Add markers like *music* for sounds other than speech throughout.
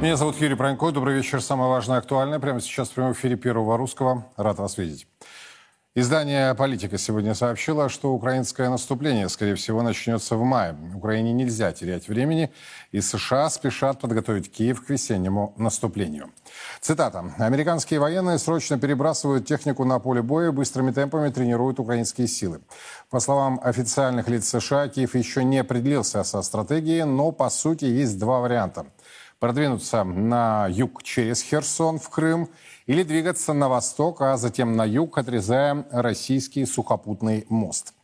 Меня зовут Юрий Пронько. Добрый вечер. Самое важное актуальное. Прямо сейчас в прямом эфире Первого Русского. Рад вас видеть. Издание «Политика» сегодня сообщило, что украинское наступление, скорее всего, начнется в мае. Украине нельзя терять времени, и США спешат подготовить Киев к весеннему наступлению. Цитата. «Американские военные срочно перебрасывают технику на поле боя быстрыми темпами тренируют украинские силы». По словам официальных лиц США, Киев еще не определился со стратегией, но, по сути, есть два варианта – продвинуться на юг через Херсон в Крым или двигаться на восток, а затем на юг, отрезая российский сухопутный мост.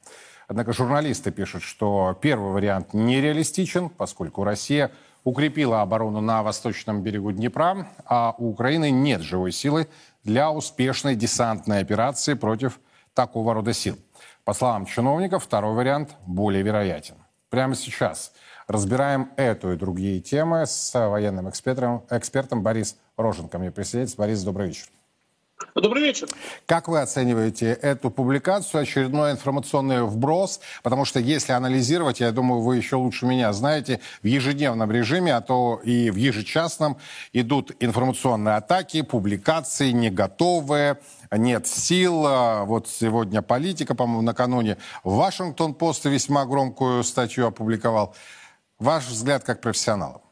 Однако журналисты пишут, что первый вариант нереалистичен, поскольку Россия укрепила оборону на восточном берегу Днепра, а у Украины нет живой силы для успешной десантной операции против такого рода сил. По словам чиновников, второй вариант более вероятен. Прямо сейчас – Разбираем эту и другие темы с военным экспертом, экспертом Борис Роженко. Мне присоединяется. Борис, добрый вечер. Добрый вечер. Как вы оцениваете эту публикацию, очередной информационный вброс? Потому что если анализировать, я думаю, вы еще лучше меня знаете, в ежедневном режиме, а то и в ежечасном идут информационные атаки, публикации не готовые, нет сил. А вот сегодня политика, по-моему, накануне Вашингтон-Пост весьма громкую статью опубликовал. Ваш взгляд как профессионала?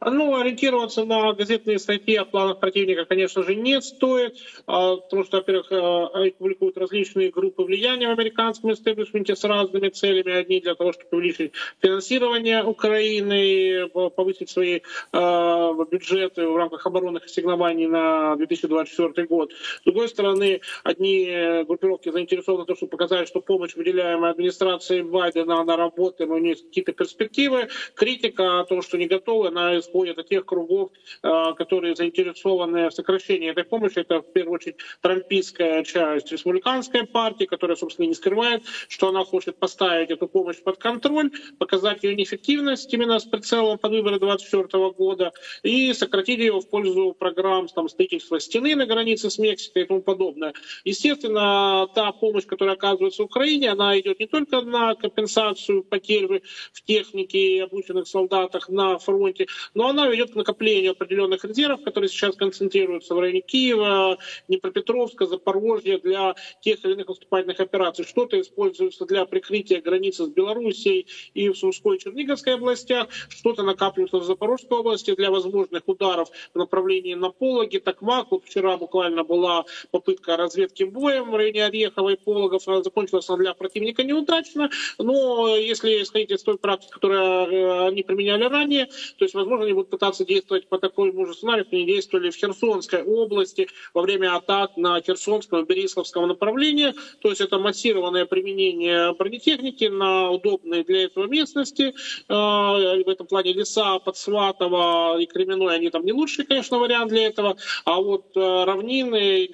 Ну, ориентироваться на газетные статьи о планах противника, конечно же, не стоит, а, потому что, во-первых, а, они публикуют различные группы влияния в американском истеблишменте с разными целями. Одни для того, чтобы увеличить финансирование Украины, повысить свои а, бюджеты в рамках оборонных ассигнований на 2024 год. С другой стороны, одни группировки заинтересованы в том, чтобы показать, что помощь, выделяемая администрацией Байдена, она работает, у нее какие-то перспективы. Критика о том, что не готовы, она исходит от тех кругов, э, которые заинтересованы в сокращении этой помощи. Это в первую очередь трампийская часть республиканской партии, которая, собственно, не скрывает, что она хочет поставить эту помощь под контроль, показать ее неэффективность именно с прицелом под выборы 2024 года и сократить ее в пользу программ там, строительства стены на границе с Мексикой и тому подобное. Естественно, та помощь, которая оказывается Украине, она идет не только на компенсацию потерь в технике и обученных солдатах на фронте, но она ведет к накоплению определенных резервов, которые сейчас концентрируются в районе Киева, Днепропетровска, Запорожья для тех или иных наступательных операций. Что-то используется для прикрытия границы с Белоруссией и в Сумской и Черниговской областях, что-то накапливается в Запорожской области для возможных ударов в направлении на Пологи, Токмак. Вот вчера буквально была попытка разведки боем в районе Орехова и Пологов. Она закончилась для противника неудачно, но если исходить из той практики, которую э, они применяли ранее, то есть возможно, они будут пытаться действовать по такому же сценарию, как они действовали в Херсонской области во время атак на Херсонском и Бериславском направлении. То есть это массированное применение бронетехники на удобные для этого местности. А, в этом плане леса Подсватово и Кременной, они там не лучший, конечно, вариант для этого. А вот а, равнины,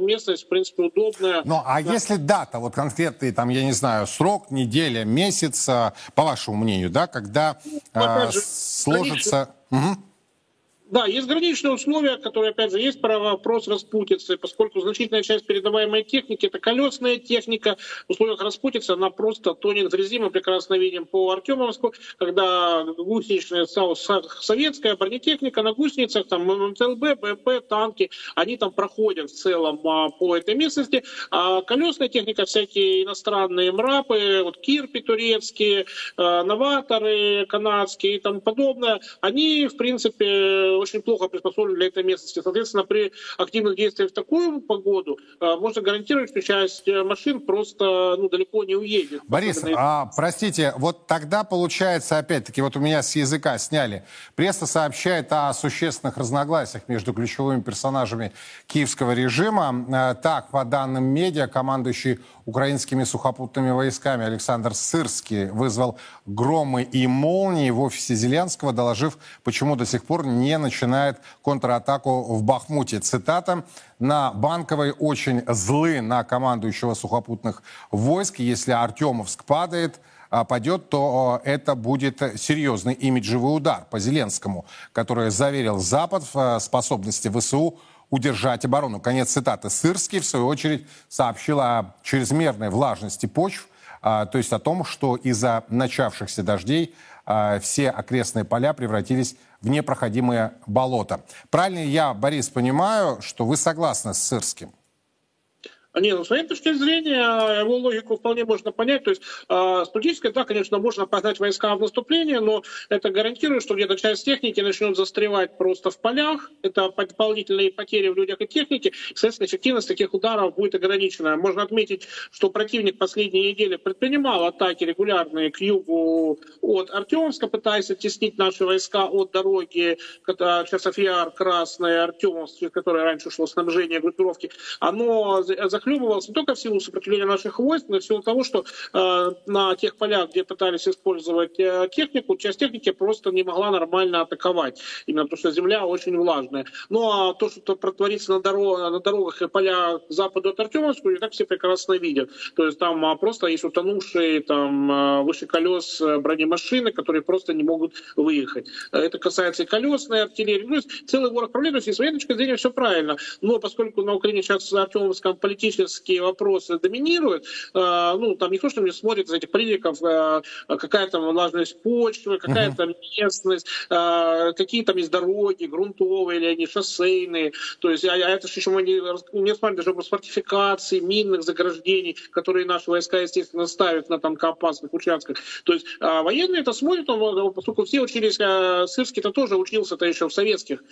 местность, в принципе, удобная. Ну, а да. если дата, вот конкретный, там, я не знаю, срок, неделя, месяц, по вашему мнению, да, когда ну, э, сложится Угу. Да, есть граничные условия, которые, опять же, есть про вопрос распутицы, поскольку значительная часть передаваемой техники – это колесная техника. В условиях распутицы она просто тонет в грязи. Мы прекрасно видим по Артемовску, когда гусеничная советская бронетехника на гусеницах, там МТЛБ, БП, танки, они там проходят в целом а, по этой местности. А колесная техника, всякие иностранные МРАПы, вот Кирпи турецкие, а, новаторы канадские и тому подобное, они, в принципе, очень плохо приспособлены для этой местности. Соответственно, при активных действиях в такую погоду э, можно гарантировать, что часть э, машин просто ну, далеко не уедет. Борис, а, простите, вот тогда получается, опять-таки, вот у меня с языка сняли, пресса сообщает о существенных разногласиях между ключевыми персонажами киевского режима. Э, так, по данным медиа, командующий украинскими сухопутными войсками Александр Сырский вызвал громы и молнии в офисе Зеленского, доложив, почему до сих пор не начинает контратаку в Бахмуте. Цитата. «На Банковой очень злы на командующего сухопутных войск. Если Артемовск падает, а, падет, то это будет серьезный имиджевый удар по Зеленскому, который заверил Запад в способности ВСУ удержать оборону. Конец цитаты. Сырский, в свою очередь, сообщил о чрезмерной влажности почв, а, то есть о том, что из-за начавшихся дождей а, все окрестные поля превратились в непроходимые болота. Правильно я, Борис, понимаю, что вы согласны с Сырским? Не, ну, с моей точки зрения, его логику вполне можно понять. То есть э, с политической, да, конечно, можно погнать войска в наступление, но это гарантирует, что где-то часть техники начнет застревать просто в полях. Это дополнительные потери в людях и технике. Соответственно, эффективность таких ударов будет ограничена. Можно отметить, что противник последние недели предпринимал атаки регулярные к югу от Артемовска, пытаясь оттеснить наши войска от дороги Часов Яр, Красная, Артемовск, через которой раньше шло снабжение группировки. Оно захлебывалась не только в силу сопротивления наших войск, но и в силу того, что э, на тех полях, где пытались использовать э, технику, часть техники просто не могла нормально атаковать, именно потому что земля очень влажная. Ну а то, что протворится на, дорог, на дорогах и полях к западу от Артемовска, и так все прекрасно видят. То есть там а, просто есть утонувшие там, а, выше колес э, бронемашины, которые просто не могут выехать. Это касается и колесной артиллерии. Ну, целый ворог проблем. То есть, с военной точки зрения все правильно. Но поскольку на Украине сейчас с Артемовском политически политические вопросы доминируют, э, ну, там никто что не смотрит из этих политиков, э, какая там влажность почвы, какая там местность, э, какие там есть дороги, грунтовые или они шоссейные. То есть, а, а это же еще мы не, не смотрим даже вопрос фортификации, минных заграждений, которые наши войска, естественно, ставят на танкоопасных участках. То есть а военные это смотрят, он, поскольку все учились, Сырский-то тоже учился-то еще в советских.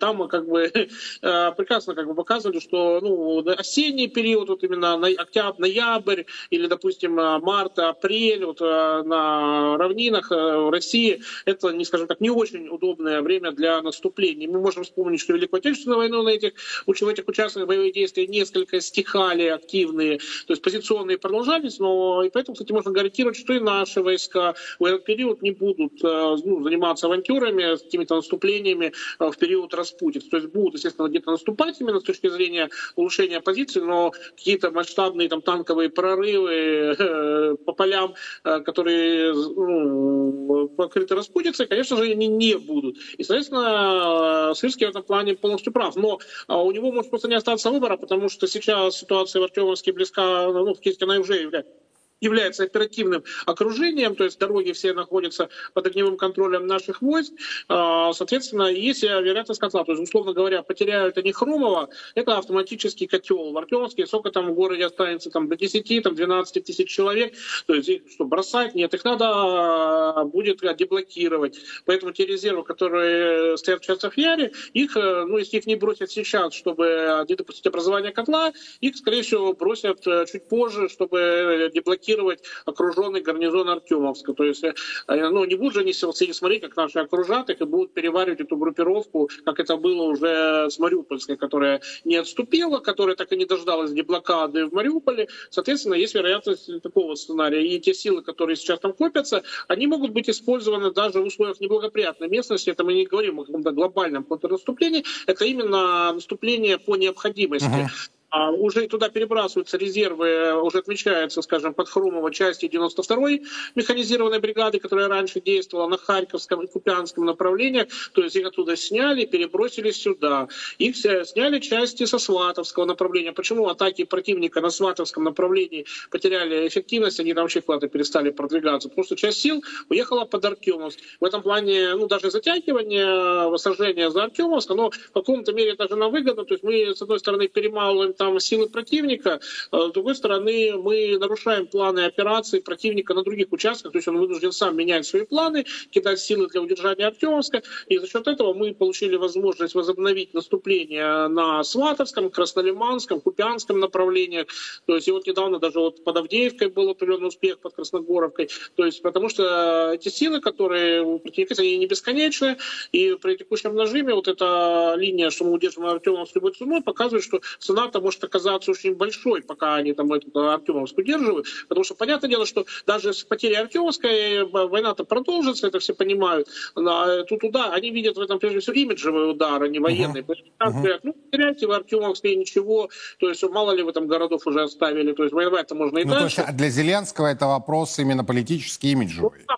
Там как бы *laughs* прекрасно как бы показывали, что ну, осенний период, вот именно октябрь, ноябрь или, допустим, э, март, апрель вот, э, на равнинах э, России, это, не скажем так, не очень удобное время для наступления. Мы можем вспомнить, что Великую Отечественную войну на этих, в этих участках боевых действий несколько стихали активные, то есть позиционные продолжались, но и поэтому, кстати, можно гарантировать, что и наши войска в этот период не будут ну, заниматься авантюрами, какими-то наступлениями в период распутиц. То есть будут, естественно, где-то наступать именно с точки зрения улучшения позиций, но какие-то масштабные там танковые прорывы э, по полям, э, которые ну, покрыты распутицей, конечно же, они не будут. И, соответственно, Сырский в этом плане полностью прав. Но а, у него может просто не остаться выбора, потому что сейчас ситуация в Артемовске близка, ну, фактически она уже является является оперативным окружением, то есть дороги все находятся под огневым контролем наших войск. А, соответственно, есть вероятность котла. То есть, условно говоря, потеряют они Хромова, это автоматический котел. В Артемовске сколько там в городе останется там, до 10, там, 12 тысяч человек. То есть их что, бросать? Нет, их надо а, будет деблокировать. Поэтому те резервы, которые стоят в Часов Яре, их, э, ну, если их не бросят сейчас, чтобы не допустить образования котла, их, скорее всего, бросят э, чуть позже, чтобы деблокировать блокировать окруженный гарнизон Артемовска. То есть, э, ну, не будут же они сидеть смотреть, как наши окружат их, и будут переваривать эту группировку, как это было уже с Мариупольской, которая не отступила, которая так и не дождалась деблокады в Мариуполе. Соответственно, есть вероятность такого сценария. И те силы, которые сейчас там копятся, они могут быть использованы даже в условиях неблагоприятной местности. Это мы не говорим о каком-то глобальном контрнаступлении, это именно наступление по необходимости. Uh-huh. А уже туда перебрасываются резервы, уже отмечается, скажем, под Хрумово части 92-й механизированной бригады, которая раньше действовала на Харьковском и Купянском направлениях. То есть их оттуда сняли, перебросили сюда. Их сняли части со Сватовского направления. Почему атаки противника на Сватовском направлении потеряли эффективность, они там вообще куда-то перестали продвигаться? Потому что часть сил уехала под Артемовск. В этом плане, ну, даже затягивание сражения за Артемовск, оно в каком-то мере даже на выгоду. То есть мы, с одной стороны, перемалываем там силы противника, а с другой стороны, мы нарушаем планы операций противника на других участках, то есть он вынужден сам менять свои планы, кидать силы для удержания Артемовска, и за счет этого мы получили возможность возобновить наступление на Сватовском, Краснолиманском, Купянском направлениях, то есть и вот недавно даже вот под Авдеевкой был определенный успех, под Красногоровкой, то есть потому что эти силы, которые у противника, они не бесконечны, и при текущем нажиме вот эта линия, что мы удерживаем Артемовск любой ценой, показывает, что цена там может оказаться очень большой, пока они там эту Артемовск удерживают. Потому что понятное дело, что даже с потерей Артемовской э, война-то продолжится, это все понимают. А тут удар, они видят в этом прежде всего имиджевый удар, а не военный. Uh-huh. Там uh-huh. говорят, ну, теряйте в Артемовске ничего, то есть мало ли вы там городов уже оставили, то есть воевать-то можно и ну, дальше. То есть, а для Зеленского это вопрос именно политический, имиджевый. Ну,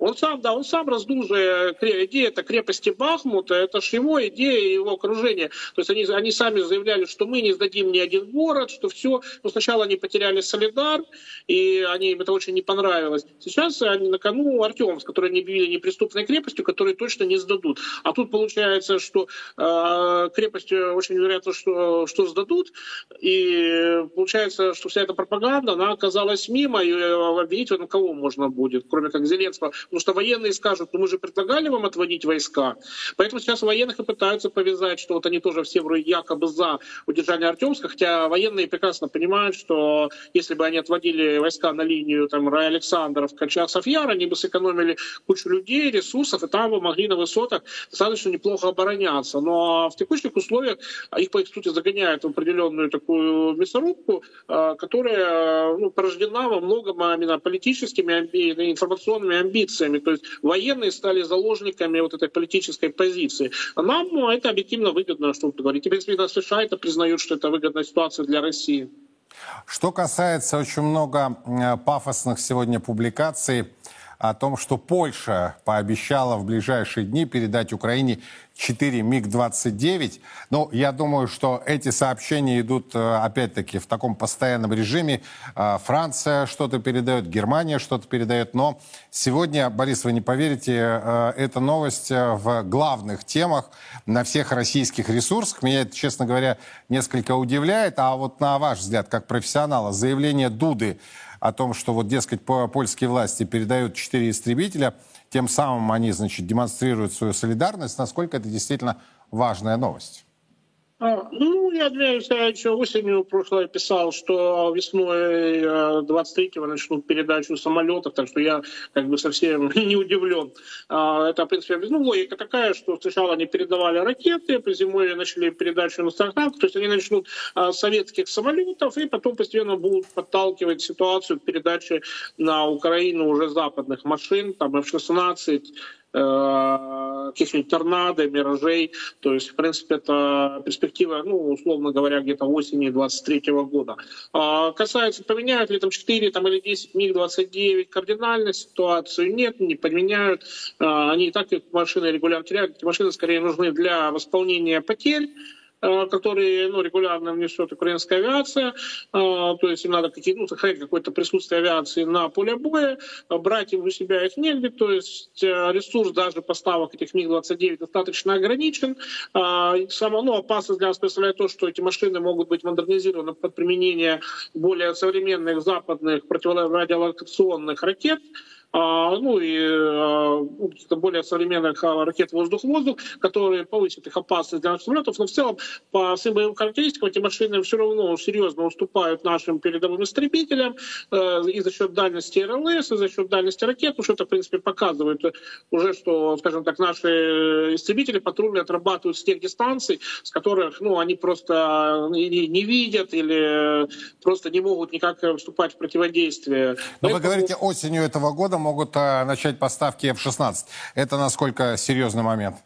Он сам, да, он сам раздул же идея это крепости Бахмута, это же его идея и его окружение. То есть они, они сами заявляли, что мы не сдадим ни один город, что все. Но сначала они потеряли Солидар, и они, им это очень не понравилось. Сейчас они на кону Артемс, который они объявили неприступной крепостью, которые точно не сдадут. А тут получается, что э, крепость очень вероятно, что, что сдадут. И получается, что вся эта пропаганда, она оказалась мимо, и э, обвинить на кого можно будет, кроме как Зеленского. Потому что военные скажут, ну мы же предлагали вам отводить войска. Поэтому сейчас военных и пытаются повязать, что вот они тоже все вроде якобы за удержание Артемска, хотя военные прекрасно понимают, что если бы они отводили войска на линию там Рай Александров, Качасов Яр, они бы сэкономили кучу людей, ресурсов, и там бы могли на высотах достаточно неплохо обороняться. Но в текущих условиях их, по сути, загоняют в определенную такую мясорубку, а, которая ну, порождена во многом именно политическими и информационными амбициями позициями. То есть военные стали заложниками вот этой политической позиции. Нам ну, это объективно выгодно, что вы говорите. Принципе, США это признают, что это выгодная ситуация для России. Что касается очень много пафосных сегодня публикаций о том, что Польша пообещала в ближайшие дни передать Украине 4 МиГ-29. Ну, я думаю, что эти сообщения идут, э, опять-таки, в таком постоянном режиме. Э, Франция что-то передает, Германия что-то передает. Но сегодня, Борис, вы не поверите, э, эта новость в главных темах на всех российских ресурсах. Меня это, честно говоря, несколько удивляет. А вот на ваш взгляд, как профессионала, заявление Дуды о том, что вот, дескать, польские власти передают четыре истребителя – тем самым они, значит, демонстрируют свою солидарность. Насколько это действительно важная новость? А, ну, я для себя еще осенью прошлое писал, что весной 23-го э, начнут передачу самолетов, так что я как бы совсем *laughs* не удивлен. А, это, в принципе, ну, логика такая, что сначала они передавали ракеты, по зимой начали передачу иностранных танков, то есть они начнут а, советских самолетов и потом постепенно будут подталкивать ситуацию к передаче на Украину уже западных машин, там F-16, Э, каких-нибудь торнадо, миражей. То есть, в принципе, это перспектива, ну, условно говоря, где-то осени 23 года. А касается, поменяют ли там 4 там, или 10 МиГ-29 кардинально ситуацию? Нет, не поменяют. А, они и так машины регулярно теряют. Эти машины скорее нужны для восполнения потерь Э, которые ну, регулярно внесет украинская авиация, э, то есть им надо какие, ну, сохранять какое-то присутствие авиации на поле боя, брать им у себя их негде, то есть э, ресурс даже поставок этих МиГ-29 достаточно ограничен. Само, ну, опасность для нас представляет то, что эти машины могут быть модернизированы под применение более современных западных противорадиолокационных ракет, ну и а, ну, каких-то более современных а, ракет воздух-воздух, которые повысят их опасность для наших самолетов. Но в целом по своим боевым характеристикам эти машины все равно серьезно уступают нашим передовым истребителям э, и за счет дальности РЛС, и за счет дальности ракет, ну что это, в принципе, показывает уже, что, скажем так, наши истребители патрульные отрабатывают с тех дистанций, с которых ну, они просто не, не видят или просто не могут никак вступать в противодействие. Но Поэтому... вы говорите, осенью этого года могут а, начать поставки F-16. Это насколько серьезный момент?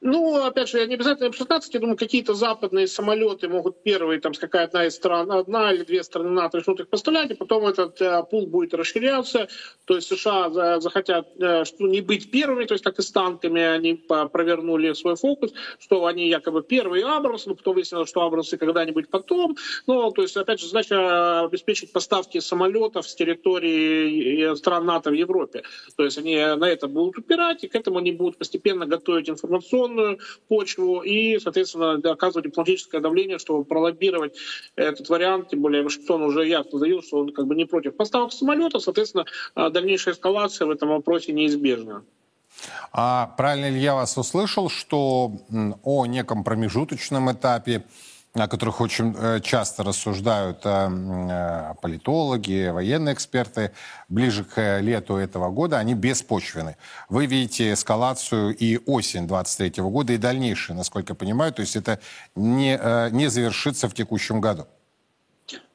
Ну, опять же, не обязательно F-16, я думаю, какие-то западные самолеты могут первые, там, какая одна из стран, одна или две страны НАТО начнут их поставлять, и потом этот э, пул будет расширяться. То есть США за, захотят э, что не быть первыми, то есть как и с танками они провернули свой фокус, что они якобы первые Абрамс, но потом выяснилось, что Абрамсы когда-нибудь потом. Ну, то есть, опять же, задача обеспечить поставки самолетов с территории стран НАТО в Европе. То есть они на это будут упирать, и к этому они будут постепенно готовить информационную информационную почву и, соответственно, оказывать дипломатическое давление, чтобы пролоббировать этот вариант. Тем более Вашингтон уже ясно заявил, что он как бы не против поставок самолетов. Соответственно, а, дальнейшая эскалация в этом вопросе неизбежна. А правильно ли я вас услышал, что о неком промежуточном этапе о которых очень э, часто рассуждают э, э, политологи, военные эксперты, ближе к лету этого года, они беспочвены. Вы видите эскалацию и осень 23 года, и дальнейшее, насколько я понимаю, то есть это не, не завершится в текущем году.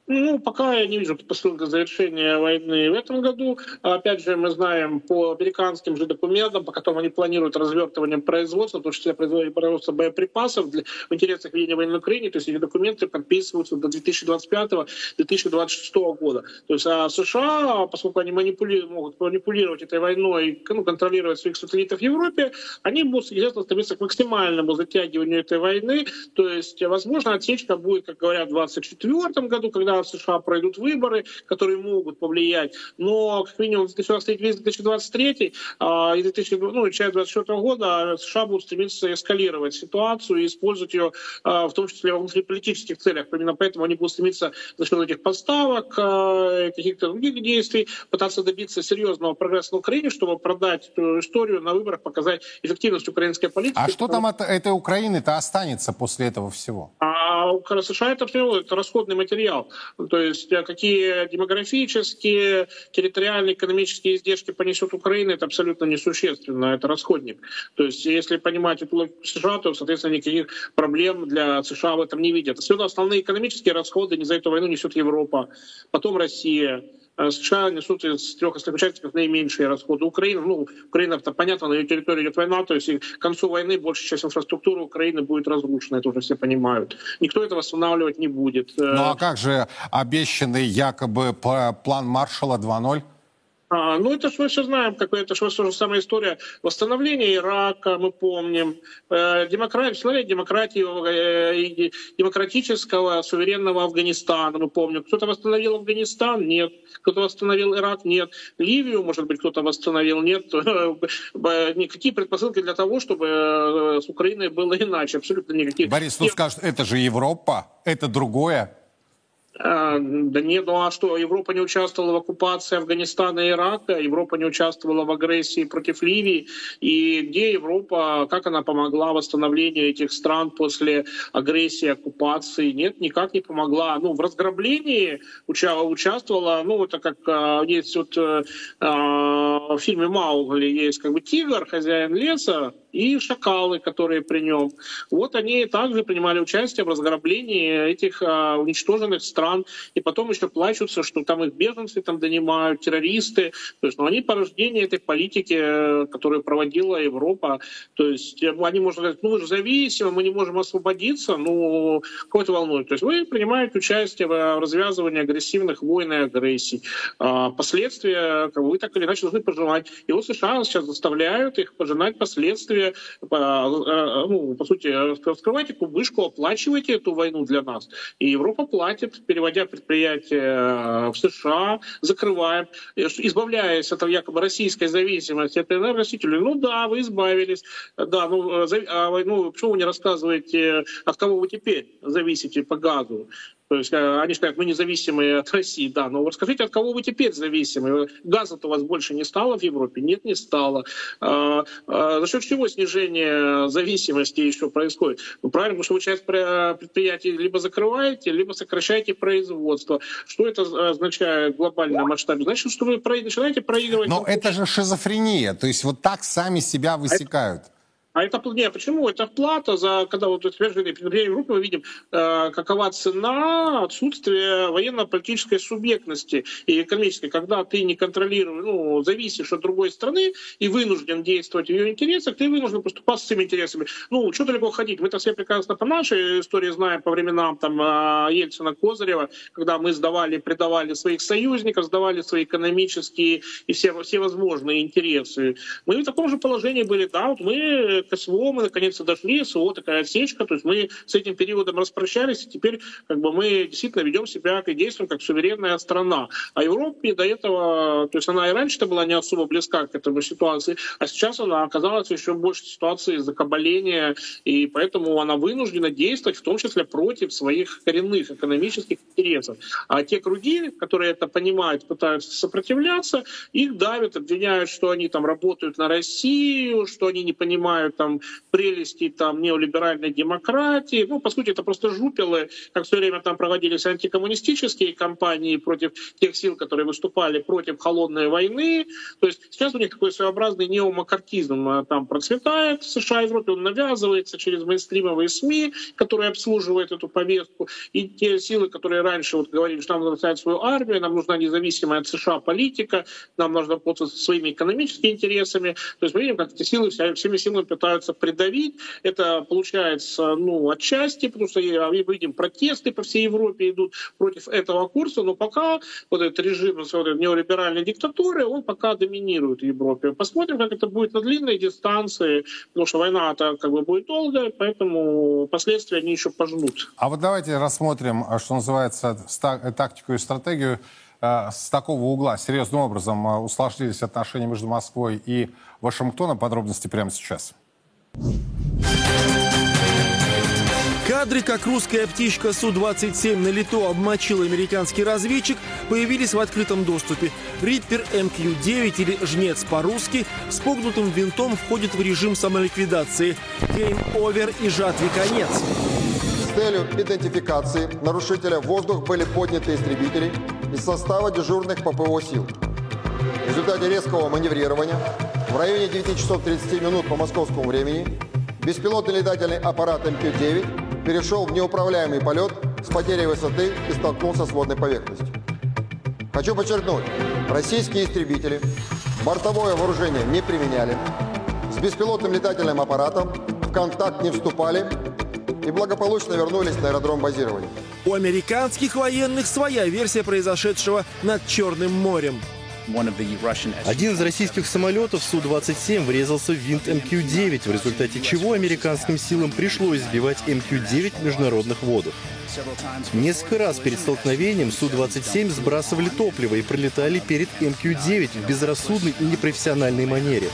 Ну, пока я не вижу посылка завершения войны в этом году. Опять же, мы знаем по американским же документам, по которым они планируют развертывание производства, в том числе производство боеприпасов для, в интересах ведения войны в Украине. То есть эти документы подписываются до 2025-2026 года. То есть а США, поскольку они манипули, могут манипулировать этой войной, ну, контролировать своих сателлитов в Европе, они будут, естественно, стремиться к максимальному затягиванию этой войны. То есть, возможно, отсечка будет, как говорят, в 2024 году, когда в США пройдут выборы, которые могут повлиять. Но, как минимум, 2023 а, и 2000, ну, часть 2024 года США будут стремиться эскалировать ситуацию и использовать ее а, в том числе в внутриполитических целях. Именно поэтому они будут стремиться за счет этих поставок, а, каких-то других действий, пытаться добиться серьезного прогресса на Украине, чтобы продать эту историю на выборах, показать эффективность украинской политики. А что там от этой Украины-то останется после этого всего? А США это, это расходный материал. То есть э, какие демографические, территориальные, экономические издержки понесет Украина, это абсолютно несущественно, это расходник. То есть если понимать эту США, то, соответственно, никаких проблем для США в этом не видят. Отсюда основные экономические расходы не за эту войну несет Европа, потом Россия. Э, США несут из трех основных участников наименьшие расходы. Украина, ну, Украина, это понятно, на ее территории идет война, то есть к концу войны большая часть инфраструктуры Украины будет разрушена, это уже все понимают. Никто это восстанавливать не будет. Э, ну а как же обещанный якобы план Маршала 2.0? А, ну, это ж мы все знаем, как это же же самая история восстановления Ирака, мы помним, э, демократия, восстановление демократии, э, демократического, суверенного Афганистана, мы помним. Кто-то восстановил Афганистан? Нет. Кто-то восстановил Ирак? Нет. Ливию, может быть, кто-то восстановил? Нет. *laughs* Никакие предпосылки для того, чтобы э, с Украиной было иначе, абсолютно никаких. Борис, ну скажет, это же Европа, это другое. А, да нет, ну а что, Европа не участвовала в оккупации Афганистана и Ирака, Европа не участвовала в агрессии против Ливии, и где Европа, как она помогла восстановлению этих стран после агрессии, оккупации? Нет, никак не помогла. Ну, в разграблении участвовала, ну, это как а, есть вот а, в фильме Маугли есть как бы тигр, хозяин леса, и шакалы, которые при нем. Вот они также принимали участие в разграблении этих а, уничтоженных стран, и потом еще плачутся, что там их беженцы там донимают, террористы. То есть, ну, они порождение этой политики, э, которую проводила Европа. То есть, э, они, можно сказать, ну, мы же зависимы, мы не можем освободиться, ну, кого это волнует. То есть, вы принимаете участие в развязывании агрессивных войн и агрессий. А последствия вы так или иначе должны пожинать. И вот США сейчас заставляют их пожинать последствия Э, э, ну, по сути, раскрывайте кубышку, оплачивайте эту войну для нас. И Европа платит, переводя предприятия э, в США, закрываем, избавляясь от якобы российской зависимости от энергоносителей. Ну да, вы избавились. Да, ну, а, ну почему вы не рассказываете, от кого вы теперь зависите по газу? То есть э, они скажут, мы независимые от России, да, но расскажите, от кого вы теперь зависимы? Газа-то у вас больше не стало в Европе? Нет, не стало. А, а, за счет чего снижение зависимости еще происходит? Ну, правильно, потому что вы часть предприятий либо закрываете, либо сокращаете производство. Что это означает в глобальном масштабе? Значит, что вы начинаете проигрывать... Но это же шизофрения, то есть вот так сами себя высекают. А это не, почему? Это плата за, когда вот утвержденные предприятия группы мы видим, э, какова цена отсутствия военно-политической субъектности и экономической, когда ты не контролируешь, ну, зависишь от другой страны и вынужден действовать в ее интересах, ты вынужден поступать с своими интересами. Ну, что далеко ходить? Мы это все прекрасно по нашей истории знаем, по временам там э, Ельцина, Козырева, когда мы сдавали, предавали своих союзников, сдавали свои экономические и все, все возможные интересы. Мы в таком же положении были, да, вот мы к СВО мы наконец-то дошли, СВО такая отсечка, то есть мы с этим периодом распрощались, и теперь как бы мы действительно ведем себя и действуем как суверенная страна. А Европе до этого, то есть она и раньше-то была не особо близка к этому ситуации, а сейчас она оказалась еще больше ситуации закабаления, и поэтому она вынуждена действовать в том числе против своих коренных экономических интересов. А те круги, которые это понимают, пытаются сопротивляться, их давят, обвиняют, что они там работают на Россию, что они не понимают там прелестей там неолиберальной демократии. Ну, по сути, это просто жупелы, как все время там проводились антикоммунистические кампании против тех сил, которые выступали против холодной войны. То есть сейчас у них такой своеобразный неомакартизм э, там процветает в США и Европе, он навязывается через мейнстримовые СМИ, которые обслуживают эту повестку, и те силы, которые раньше вот говорили, что нам нужно ставить свою армию, нам нужна независимая от США политика, нам нужно пользоваться своими экономическими интересами. То есть мы видим, как эти силы всеми силами пытаются придавить. Это получается ну, отчасти, потому что мы видим протесты по всей Европе идут против этого курса, но пока вот этот режим вот этой неолиберальной диктатуры, он пока доминирует в Европе. Посмотрим, как это будет на длинной дистанции, потому что война-то как бы будет долгая, поэтому последствия они еще пожнут. А вот давайте рассмотрим, а, что называется, тактику и стратегию э, с такого угла. Серьезным образом э, усложнились отношения между Москвой и Вашингтоном. Подробности прямо сейчас. Кадры, как русская птичка Су-27 на лету обмочил американский разведчик, появились в открытом доступе. Reaper МК-9 или Жнец по-русски с погнутым винтом входит в режим самоликвидации. Game over и жатве конец. С целью идентификации нарушителя в воздух были подняты истребители из состава дежурных ППО сил. В результате резкого маневрирования в районе 9 часов 30 минут по московскому времени беспилотный летательный аппарат МК-9 перешел в неуправляемый полет с потерей высоты и столкнулся с водной поверхностью. Хочу подчеркнуть, российские истребители бортовое вооружение не применяли, с беспилотным летательным аппаратом в контакт не вступали и благополучно вернулись на аэродром базирования. У американских военных своя версия произошедшего над Черным морем. Один из российских самолетов Су-27 врезался в винт МК-9, в результате чего американским силам пришлось сбивать МК-9 в международных водах. Несколько раз перед столкновением Су-27 сбрасывали топливо и пролетали перед МК-9 в безрассудной и непрофессиональной манере.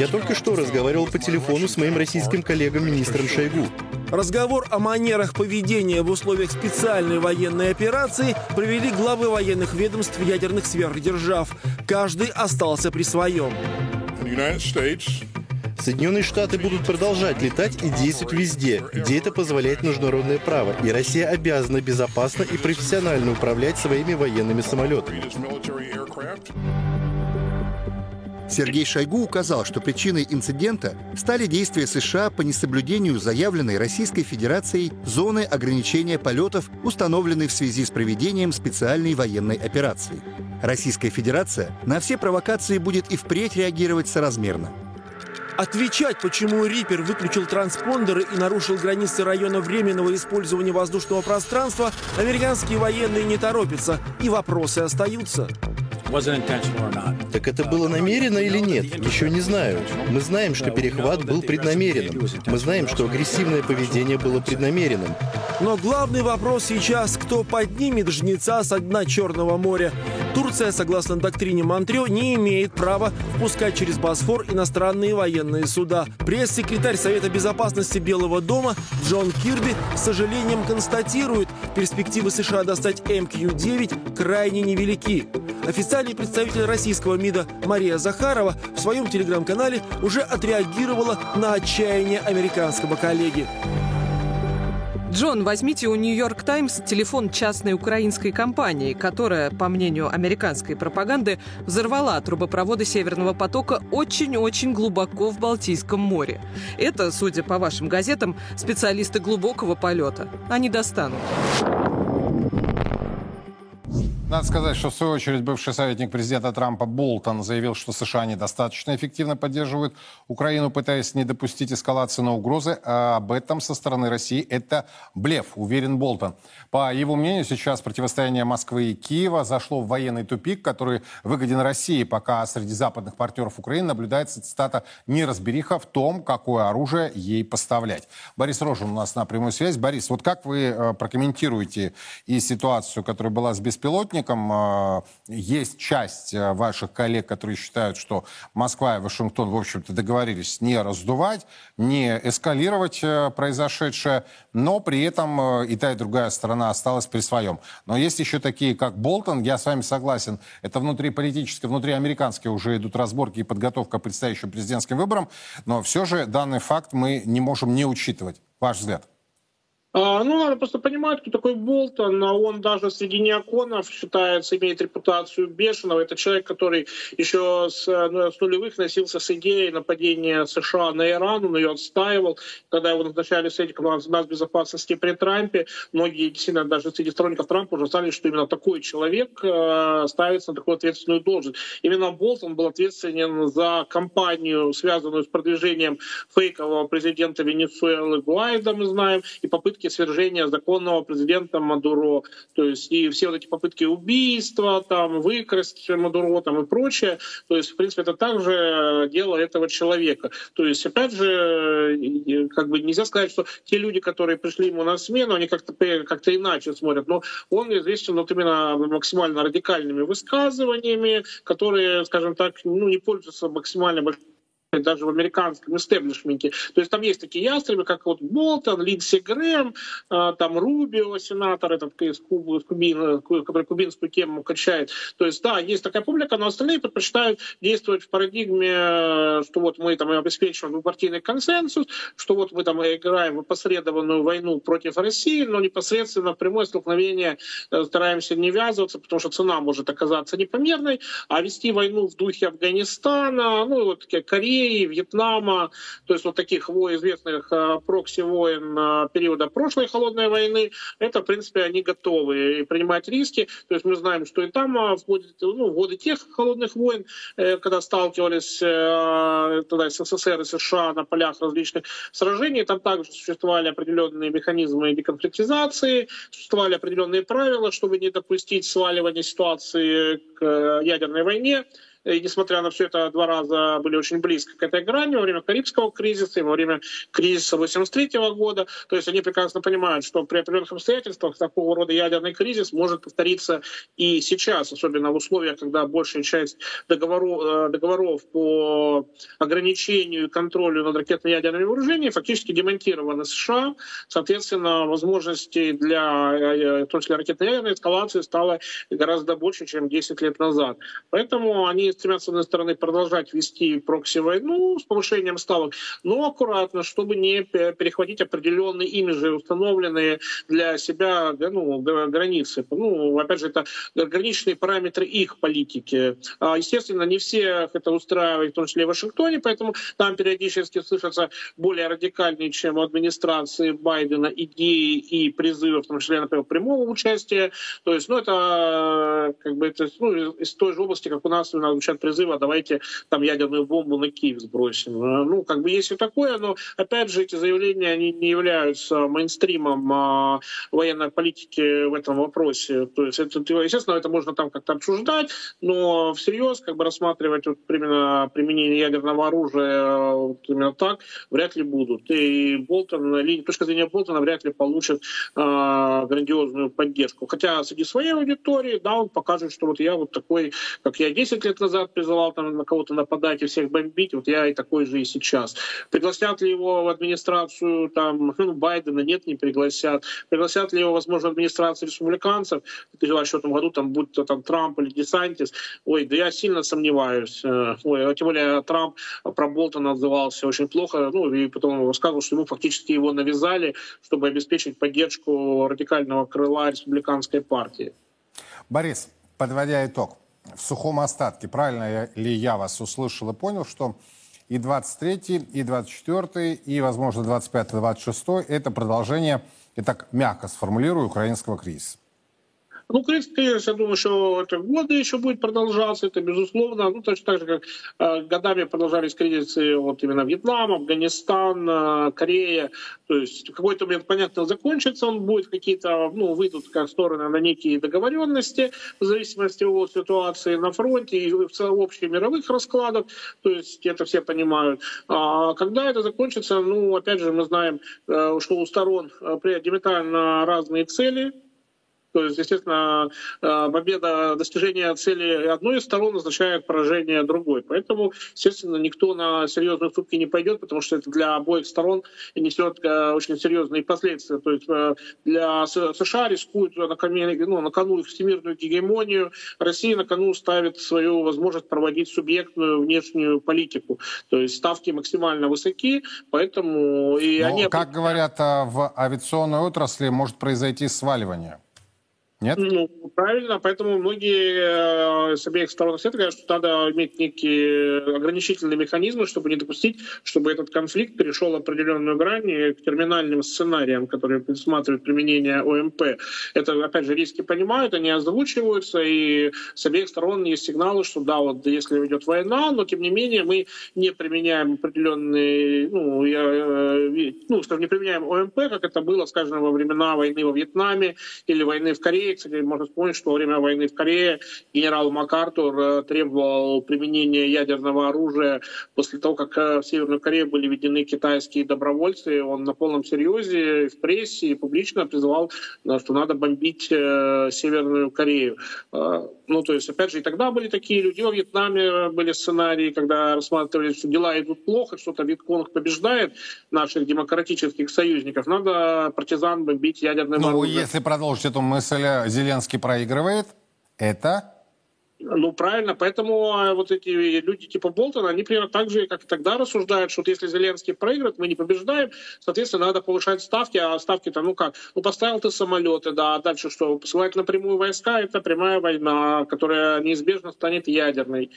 Я только что разговаривал по телефону с моим российским коллегом министром Шойгу. Разговор о манерах поведения в условиях специальной военной операции провели главы военных ведомств ядерных сверхдержав. Каждый остался при своем. Соединенные Штаты будут продолжать летать и действовать везде, где это позволяет международное право, и Россия обязана безопасно и профессионально управлять своими военными самолетами. Сергей Шойгу указал, что причиной инцидента стали действия США по несоблюдению заявленной Российской Федерацией зоны ограничения полетов, установленной в связи с проведением специальной военной операции. Российская Федерация на все провокации будет и впредь реагировать соразмерно. Отвечать, почему Риппер выключил транспондеры и нарушил границы района временного использования воздушного пространства, американские военные не торопятся, и вопросы остаются. Так это было намеренно или нет? Еще не знаю. Мы знаем, что перехват был преднамеренным. Мы знаем, что агрессивное поведение было преднамеренным. Но главный вопрос сейчас, кто поднимет жнеца со дна Черного моря. Турция, согласно доктрине Монтрё, не имеет права впускать через Босфор иностранные военные суда. Пресс-секретарь Совета безопасности Белого дома Джон Кирби с сожалением констатирует, перспективы США достать МК-9 крайне невелики. Официальный представитель российского МИДа Мария Захарова в своем телеграм-канале уже отреагировала на отчаяние американского коллеги. Джон, возьмите у «Нью-Йорк Таймс» телефон частной украинской компании, которая, по мнению американской пропаганды, взорвала трубопроводы «Северного потока» очень-очень глубоко в Балтийском море. Это, судя по вашим газетам, специалисты глубокого полета. Они достанут. Надо сказать, что в свою очередь бывший советник президента Трампа Болтон заявил, что США недостаточно эффективно поддерживают Украину, пытаясь не допустить эскалации на угрозы. А об этом со стороны России это блеф, уверен Болтон. По его мнению, сейчас противостояние Москвы и Киева зашло в военный тупик, который выгоден России, пока среди западных партнеров Украины наблюдается, цитата, неразбериха в том, какое оружие ей поставлять. Борис Рожин у нас на прямой связь. Борис, вот как вы э, прокомментируете и ситуацию, которая была с беспилотниками, сотрудникам. Э, есть часть э, ваших коллег, которые считают, что Москва и Вашингтон, в общем-то, договорились не раздувать, не эскалировать произошедшее, но при этом и та, и другая сторона осталась при своем. Но есть еще такие, как Болтон, я с вами согласен, это внутриполитические, внутриамериканские уже идут разборки и подготовка к предстоящим президентским выборам, но все же данный факт мы не можем не учитывать. Ваш взгляд? А, ну, надо просто понимать, кто такой Болтон. А он даже среди неоконов считается, имеет репутацию бешеного. Это человек, который еще с, ну, с нулевых носился с идеей нападения США на Иран, он ее отстаивал. Когда его назначали советником нас безопасности при Трампе, многие действительно даже среди сторонников Трампа уже знали, что именно такой человек э, ставится на такую ответственную должность. Именно Болтон был ответственен за кампанию, связанную с продвижением фейкового президента Венесуэлы Гуайда, мы знаем, и попытки попытки свержения законного президента Мадуро, то есть и все вот эти попытки убийства, там, выкрасть Мадуро там, и прочее, то есть, в принципе, это также дело этого человека. То есть, опять же, как бы нельзя сказать, что те люди, которые пришли ему на смену, они как-то как иначе смотрят, но он известен вот именно максимально радикальными высказываниями, которые, скажем так, ну, не пользуются максимально большой даже в американском истеблишменте. То есть там есть такие ястребы, как вот Болтон, Линдси Грэм, а, там Рубио, сенатор, этот из Кубы, Кубин, который кубинскую тему качает. То есть да, есть такая публика, но остальные предпочитают действовать в парадигме, что вот мы там обеспечиваем двупартийный консенсус, что вот мы там играем в опосредованную войну против России, но непосредственно в прямое столкновение э, стараемся не ввязываться, потому что цена может оказаться непомерной, а вести войну в духе Афганистана, ну вот Кореи, Кореи, Вьетнама, то есть вот таких известных э, прокси-войн э, периода прошлой холодной войны, это, в принципе, они готовы принимать риски. То есть мы знаем, что и там э, входит, ну, в годы тех холодных войн, когда сталкивались тогда СССР и США на полях различных сражений, там также существовали определенные механизмы деконфликтизации, существовали определенные правила, чтобы не допустить сваливания ситуации к ядерной войне. И несмотря на все это, два раза были очень близко к этой грани во время Карибского кризиса и во время кризиса 83 года. То есть они прекрасно понимают, что при определенных обстоятельствах такого рода ядерный кризис может повториться и сейчас, особенно в условиях, когда большая часть договоров, э, договоров по ограничению и контролю над ракетно-ядерными вооружениями фактически демонтированы США. Соответственно, возможностей для, э, в том числе ракетно-ядерной эскалации стало гораздо больше, чем 10 лет назад. Поэтому они стремятся, с одной стороны, продолжать вести прокси-войну с повышением ставок, но аккуратно, чтобы не перехватить определенные имиджи, установленные для себя ну, границы. Ну, опять же, это граничные параметры их политики. А, естественно, не всех это устраивает, в том числе и в Вашингтоне, поэтому там периодически слышатся более радикальные, чем у администрации Байдена, идеи и призывы, в том числе, например, прямого участия. То есть, ну, это как бы это, ну, из той же области, как у нас звучат призывы, а давайте там ядерную бомбу на Киев сбросим. Э, ну, как бы есть и такое, но опять же эти заявления, они не являются мейнстримом а, военной политики в этом вопросе. То есть, это, естественно, это можно там как-то обсуждать, но всерьез как бы рассматривать вот именно применение ядерного оружия вот именно так вряд ли будут. И Болтон, точка зрения Болтона вряд ли получит а, грандиозную поддержку. Хотя среди своей аудитории, да, он покажет, что вот я вот такой, как я 10 лет назад призывал там на кого-то нападать и всех бомбить, вот я и такой же и сейчас. Пригласят ли его в администрацию там, *laughs* ну, Байдена? Нет, не пригласят. Пригласят ли его, возможно, администрацию республиканцев? В 2024 году там будет там Трамп или Десантис. Ой, да я сильно сомневаюсь. Э, ой, а тем более Трамп про Болтона отзывался очень плохо, ну, и потом рассказывал, что ему фактически его навязали, чтобы обеспечить поддержку радикального крыла республиканской партии. Борис, подводя итог, в сухом остатке. Правильно ли я вас услышал и понял, что и 23, и 24, и, возможно, 25, 26 это продолжение, и так мягко сформулирую, украинского кризиса? Ну, кризис, я думаю, что это годы еще будет продолжаться, это безусловно. Ну, точно так же, как э, годами продолжались кризисы вот именно Вьетнам, Афганистан, э, Корея. То есть в какой-то момент, понятно, закончится, он будет какие-то, ну, выйдут как стороны на некие договоренности в зависимости от ситуации на фронте и в общих мировых раскладов. То есть это все понимают. А когда это закончится, ну, опять же, мы знаем, э, что у сторон э, диаметрально разные цели, То есть, естественно, э, победа, достижение цели одной из сторон означает поражение другой. Поэтому, естественно, никто на серьезные уступки не пойдет, потому что это для обоих сторон несет э, очень серьезные последствия. То есть э, для США рискуют на, коне, ну, на кону всемирную гегемонию, Россия на кону ставит свою возможность проводить субъектную внешнюю политику. То есть ставки максимально высоки, поэтому и Но, они... Как говорят в авиационной отрасли, может произойти сваливание. Нет? Ну, правильно, поэтому многие э, с обеих сторон света говорят, что надо иметь некие ограничительные механизмы, чтобы не допустить, чтобы этот конфликт перешел определенную грань к терминальным сценариям, которые предусматривают применение ОМП. Это, опять же, риски понимают, они озвучиваются, и с обеих сторон есть сигналы, что да, вот если идет война, но тем не менее мы не применяем определенные, ну, я, э, ну скажем, не применяем ОМП, как это было, скажем, во времена войны во Вьетнаме или войны в Корее, Корее. Кстати, можно вспомнить, что во время войны в Корее генерал МакАртур э, требовал применения ядерного оружия после того, как э, в Северную Корею были введены китайские добровольцы. Он на полном серьезе в прессе и публично призывал, э, что надо бомбить Северную Корею. Ну, то есть, опять же, и тогда были такие люди. Во Вьетнаме были сценарии, когда рассматривали, что дела идут плохо, что-то Вьетконг побеждает наших демократических союзников. Надо партизан бомбить ядерным ну, оружием. если продолжить эту мысль, Зеленский проигрывает, это ну, правильно. Поэтому а, вот эти люди типа Болтона, они примерно так же, как и тогда рассуждают, что вот если Зеленский проигрывает, мы не побеждаем, соответственно, надо повышать ставки, а ставки-то, ну как, ну поставил ты самолеты, да, а дальше что, посылать напрямую войска, это прямая война, которая неизбежно станет ядерной.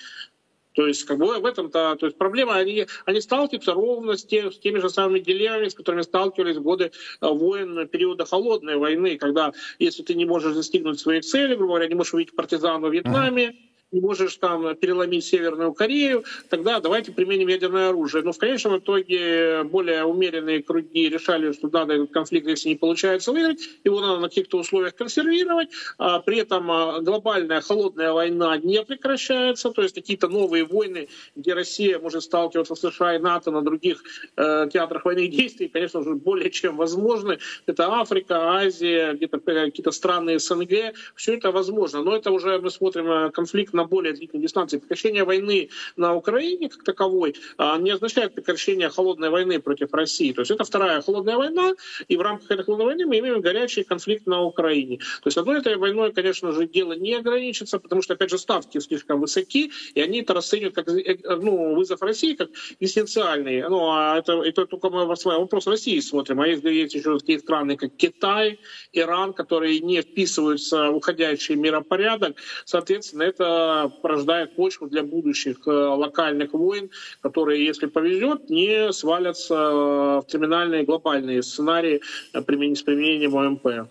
То есть, как бы в этом-то, то есть проблема, они, они сталкиваются ровно с, тем, с теми же самыми дилеммами, с которыми сталкивались в годы э, войн периода холодной войны, когда если ты не можешь достигнуть своих целей, грубо говоря, не можешь увидеть партизан во Вьетнаме, mm-hmm не можешь там переломить Северную Корею, тогда давайте применим ядерное оружие. Но в конечном итоге более умеренные круги решали, что надо этот конфликт, если не получается выиграть, его надо на каких-то условиях консервировать. А при этом а, глобальная холодная война не прекращается, то есть какие-то новые войны, где Россия может сталкиваться с США и НАТО на других э, театрах военных действий, конечно же, более чем возможны. Это Африка, Азия, где-то э, какие-то страны СНГ, все это возможно. Но это уже мы смотрим э, конфликт на на более длительной дистанции. Прекращение войны на Украине как таковой а, не означает прекращение холодной войны против России. То есть это вторая холодная война, и в рамках этой холодной войны мы имеем горячий конфликт на Украине. То есть одной этой войной, конечно же, дело не ограничится, потому что, опять же, ставки слишком высоки, и они это расценивают как э, ну, вызов России, как эссенциальный. Ну, а это, это только мы вопрос России смотрим. А если есть еще такие страны, как Китай, Иран, которые не вписываются в уходящий миропорядок, соответственно, это порождает почву для будущих э, локальных войн, которые, если повезет, не свалятся э, в терминальные глобальные сценарии э, с применением ОМП.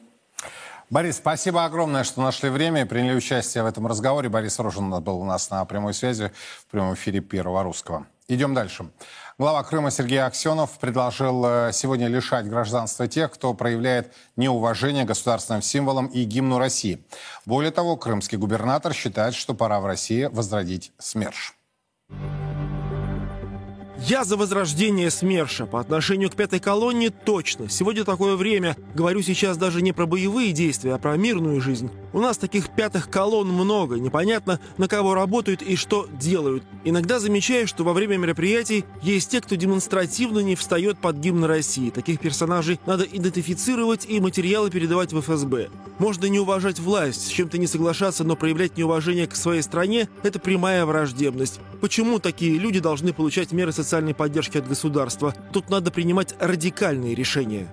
Борис, спасибо огромное, что нашли время и приняли участие в этом разговоре. Борис Рожин был у нас на прямой связи в прямом эфире Первого Русского. Идем дальше. Глава Крыма Сергей Аксенов предложил э, сегодня лишать гражданства тех, кто проявляет неуважение государственным символам и гимну России. Более того, крымский губернатор считает, что пора в России возродить СМЕРШ. Я за возрождение СМЕРШа. По отношению к пятой колонне точно. Сегодня такое время. Говорю сейчас даже не про боевые действия, а про мирную жизнь. У нас таких пятых колонн много. Непонятно, на кого работают и что делают. Иногда замечаю, что во время мероприятий есть те, кто демонстративно не встает под гимн России. Таких персонажей надо идентифицировать и материалы передавать в ФСБ. Можно не уважать власть, с чем-то не соглашаться, но проявлять неуважение к своей стране – это прямая враждебность. Почему такие люди должны получать меры социальной поддержки от государства. Тут надо принимать радикальные решения.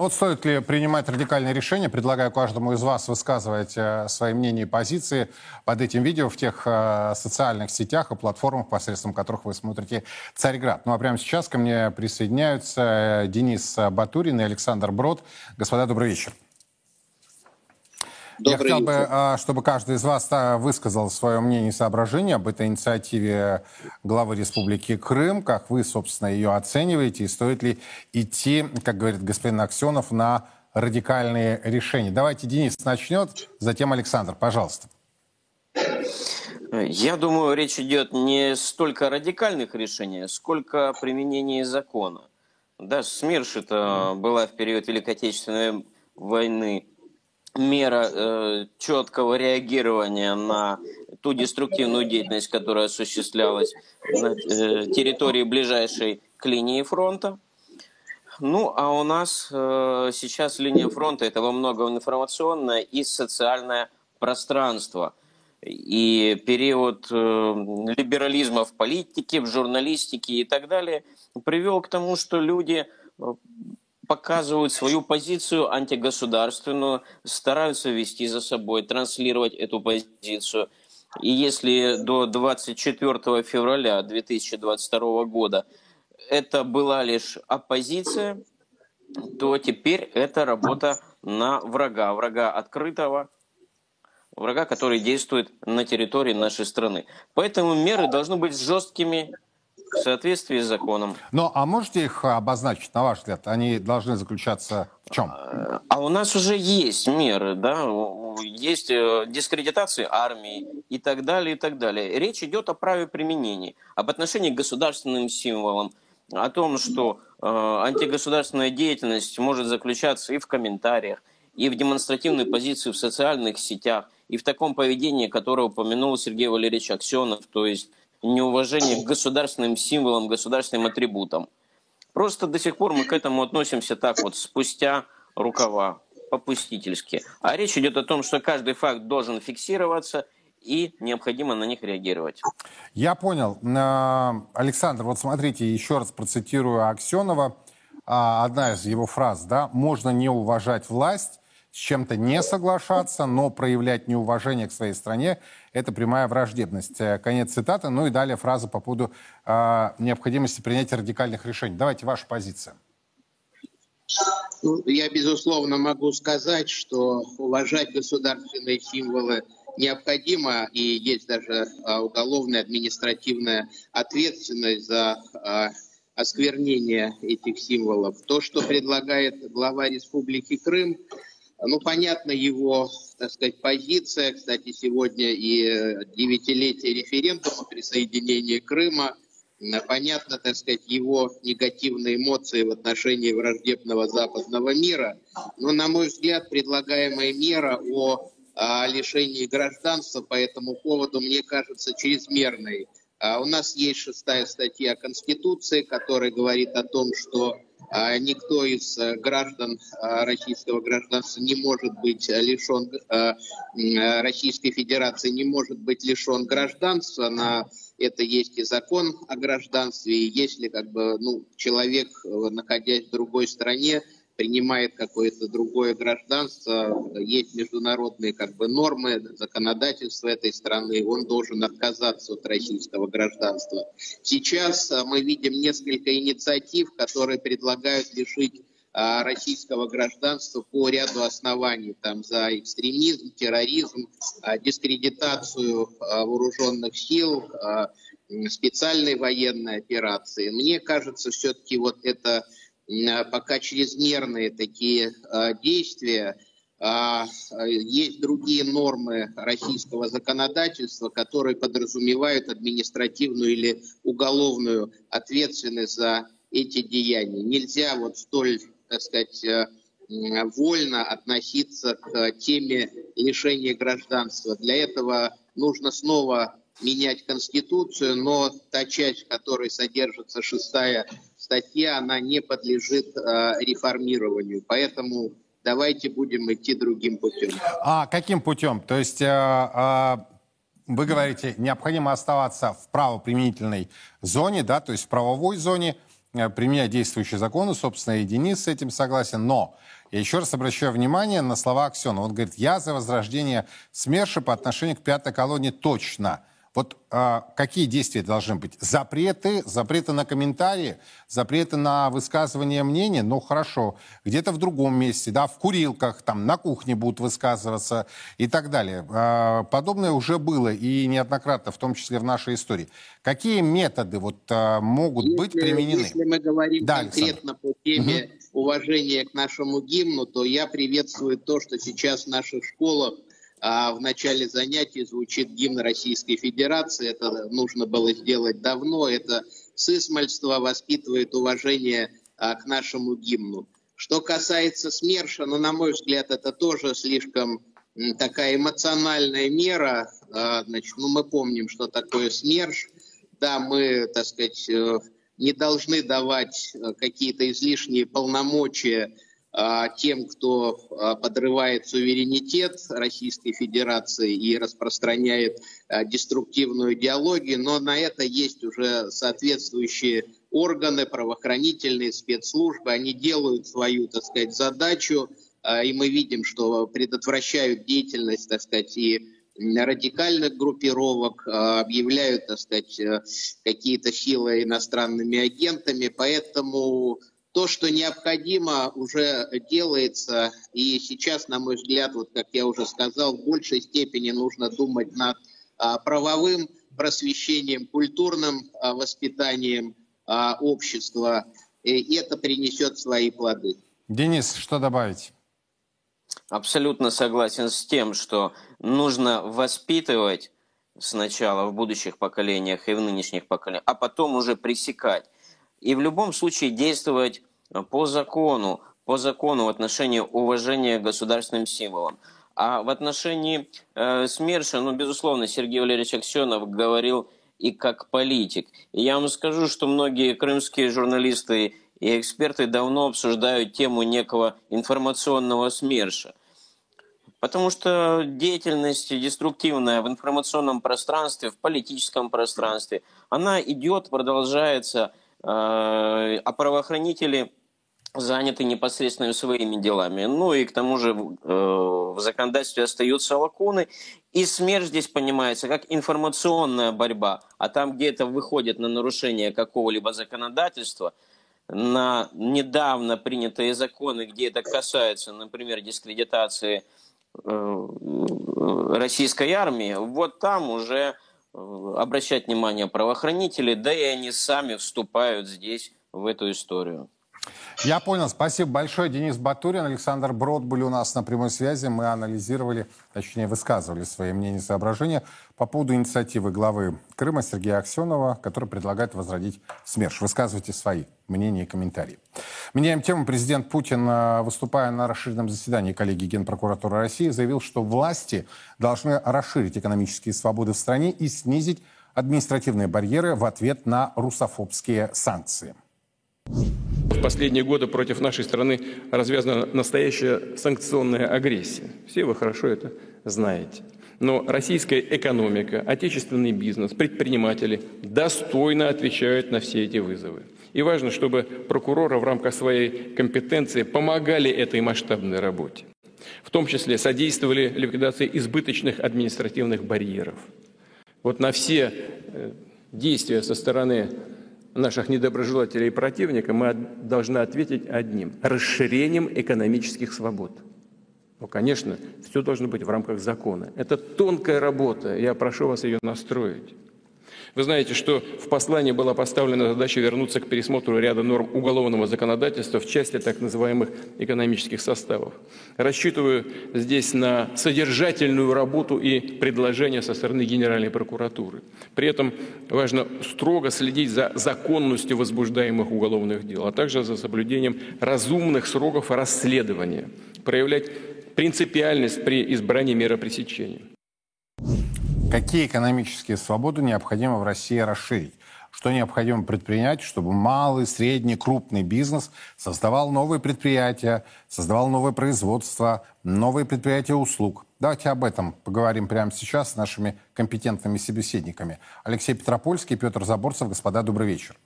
Вот стоит ли принимать радикальные решения? Предлагаю каждому из вас высказывать э, свои мнения и позиции под этим видео в тех э, социальных сетях и платформах, посредством которых вы смотрите «Царьград». Ну а прямо сейчас ко мне присоединяются э, Денис Батурин и Александр Брод. Господа, добрый вечер. Добрый Я хотел бы, а, чтобы каждый из вас а, высказал свое мнение и соображение об этой инициативе главы Республики Крым, как вы, собственно, ее оцениваете, и стоит ли идти, как говорит господин Аксенов, на радикальные решения. Давайте Денис начнет, затем Александр, пожалуйста. Я думаю, речь идет не столько о радикальных решениях, сколько о применении закона. Да, СМИРШ это была в период Великой Отечественной войны мера э, четкого реагирования на ту деструктивную деятельность, которая осуществлялась на э, территории ближайшей к линии фронта. Ну, а у нас э, сейчас линия фронта это во многом информационное и социальное пространство. И период э, либерализма в политике, в журналистике и так далее привел к тому, что люди э, показывают свою позицию антигосударственную, стараются вести за собой, транслировать эту позицию. И если до 24 февраля 2022 года это была лишь оппозиция, то теперь это работа на врага, врага открытого, врага, который действует на территории нашей страны. Поэтому меры должны быть жесткими в соответствии с законом. Ну, а можете их обозначить, на ваш взгляд? Они должны заключаться в чем? А у нас уже есть меры, да, есть э, дискредитация армии и так далее, и так далее. Речь идет о праве применения, об отношении к государственным символам, о том, что э, антигосударственная деятельность может заключаться и в комментариях, и в демонстративной позиции в социальных сетях, и в таком поведении, которое упомянул Сергей Валерьевич Аксенов, то есть неуважение к государственным символам, государственным атрибутам. Просто до сих пор мы к этому относимся так вот, спустя рукава, попустительски. А речь идет о том, что каждый факт должен фиксироваться – и необходимо на них реагировать. Я понял. А, Александр, вот смотрите, еще раз процитирую Аксенова. А, одна из его фраз, да, можно не уважать власть, с чем-то не соглашаться, но проявлять неуважение к своей стране – это прямая враждебность. Э, конец цитаты. Ну и далее фраза по поводу э, необходимости принятия радикальных решений. Давайте ваша позиция. Ну, я, безусловно, могу сказать, что уважать государственные символы – необходимо, и есть даже а, уголовная административная ответственность за а, осквернение этих символов. То, что предлагает глава Республики Крым, ну, понятно его, так сказать, позиция. Кстати, сегодня и девятилетие референдума присоединения Крыма. Понятно, так сказать, его негативные эмоции в отношении враждебного западного мира. Но, на мой взгляд, предлагаемая мера о о лишении гражданства по этому поводу, мне кажется, чрезмерной. А у нас есть шестая статья Конституции, которая говорит о том, что а, никто из э, граждан а, российского гражданства не может быть лишен, Российской Федерации не может быть лишен гражданства. На это есть и закон о гражданстве, и если как бы, ну, человек, э, находясь в другой стране, принимает какое-то другое гражданство, есть международные как бы нормы, законодательство этой страны, он должен отказаться от российского гражданства. Сейчас а, мы видим несколько инициатив, которые предлагают лишить а, российского гражданства по ряду оснований, там за экстремизм, терроризм, а, дискредитацию вооруженных сил, специальной военной операции. Мне кажется, все-таки вот это пока чрезмерные такие э, действия. А, есть другие нормы российского законодательства, которые подразумевают административную или уголовную ответственность за эти деяния. Нельзя вот столь, так сказать, э, вольно относиться к теме лишения гражданства. Для этого нужно снова менять Конституцию, но та часть, в которой содержится шестая статья, она не подлежит э, реформированию. Поэтому давайте будем идти другим путем. А каким путем? То есть э, э, вы говорите, необходимо оставаться в правоприменительной зоне, да, то есть в правовой зоне, э, применять действующие законы, собственно, и с этим согласен, но я еще раз обращаю внимание на слова Аксенова. Он говорит, я за возрождение СМЕРШа по отношению к пятой колонии точно. Вот а, какие действия должны быть? Запреты, запреты на комментарии, запреты на высказывание мнения, ну хорошо, где-то в другом месте, да, в курилках, там, на кухне будут высказываться и так далее. А, подобное уже было и неоднократно, в том числе в нашей истории. Какие методы вот а, могут если, быть применены? Если мы говорим да, конкретно Александр. по теме угу. уважения к нашему гимну, то я приветствую то, что сейчас в наших школах а в начале занятий звучит гимн Российской Федерации. Это нужно было сделать давно. Это сысмальство воспитывает уважение а, к нашему гимну. Что касается СМЕРШа, ну, на мой взгляд, это тоже слишком такая эмоциональная мера. А, значит, ну, мы помним, что такое СМЕРШ. Да, мы, так сказать, э, не должны давать э, какие-то излишние полномочия тем, кто а, подрывает суверенитет Российской Федерации и распространяет деструктивную идеологию, но на это есть уже соответствующие органы, правоохранительные спецслужбы, они делают свою, так сказать, задачу, и мы видим, что предотвращают деятельность, так сказать, и радикальных группировок, объявляют, так сказать, э, какие-то силы иностранными агентами, поэтому то, что необходимо, уже делается. И сейчас, на мой взгляд, вот как я уже сказал, в большей степени нужно думать над а, правовым просвещением, культурным а, воспитанием а, общества. И это принесет свои плоды. Денис, что добавить? Абсолютно согласен с тем, что нужно воспитывать сначала в будущих поколениях и в нынешних поколениях, а потом уже пресекать. И в любом случае действовать по закону, по закону в отношении уважения к государственным символам. А в отношении э, СМЕРШа, ну, безусловно, Сергей Валерьевич Аксенов говорил и как политик. И я вам скажу, что многие крымские журналисты и эксперты давно обсуждают тему некого информационного СМЕРШа. Потому что деятельность деструктивная в информационном пространстве, в политическом пространстве, она идет, продолжается, э, а правоохранители заняты непосредственно своими делами. Ну и к тому же э, в законодательстве остаются лакуны. И смерть здесь понимается как информационная борьба. А там, где это выходит на нарушение какого-либо законодательства, на недавно принятые законы, где это касается, например, дискредитации Э, российской армии, вот там уже э, обращать внимание правоохранители, да и они сами вступают здесь в эту историю. Я понял. Спасибо большое. Денис Батурин, Александр Брод были у нас на прямой связи. Мы анализировали, точнее высказывали свои мнения и соображения по поводу инициативы главы Крыма Сергея Аксенова, который предлагает возродить СМЕРШ. Высказывайте свои мнения и комментарии. Меняем тему. Президент Путин, э, выступая на расширенном заседании коллегии Генпрокуратуры России, заявил, что власти должны расширить экономические свободы в стране и снизить административные барьеры в ответ на русофобские санкции. В последние годы против нашей страны развязана настоящая санкционная агрессия. Все вы хорошо это знаете. Но российская экономика, отечественный бизнес, предприниматели достойно отвечают на все эти вызовы. И важно, чтобы прокуроры в рамках своей компетенции помогали этой масштабной работе. В том числе содействовали ликвидации избыточных административных барьеров. Вот на все э, действия со стороны наших недоброжелателей и противника мы должны ответить одним – расширением экономических свобод. Ну, конечно, все должно быть в рамках закона. Это тонкая работа, я прошу вас ее настроить. Вы знаете, что в послании была поставлена задача вернуться к пересмотру ряда норм уголовного законодательства в части так называемых экономических составов. Рассчитываю здесь на содержательную работу и предложения со стороны Генеральной прокуратуры. При этом важно строго следить за законностью возбуждаемых уголовных дел, а также за соблюдением разумных сроков расследования, проявлять принципиальность при избрании меры пресечения. Какие экономические свободы необходимо в России расширить? Что необходимо предпринять, чтобы малый, средний, крупный бизнес создавал новые предприятия, создавал новое производство, новые предприятия услуг? Давайте об этом поговорим прямо сейчас с нашими компетентными собеседниками. Алексей Петропольский, Петр Заборцев. Господа, добрый вечер.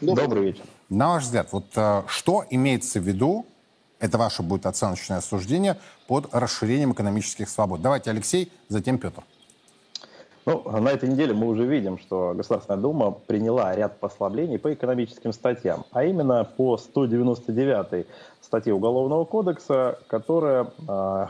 Добрый вечер. На ваш взгляд, вот э, что имеется в виду, это ваше будет оценочное осуждение, под расширением экономических свобод? Давайте Алексей, затем Петр. Ну, на этой неделе мы уже видим, что Государственная Дума приняла ряд послаблений по экономическим статьям, а именно по 199 статье Уголовного кодекса, которая *laughs* э,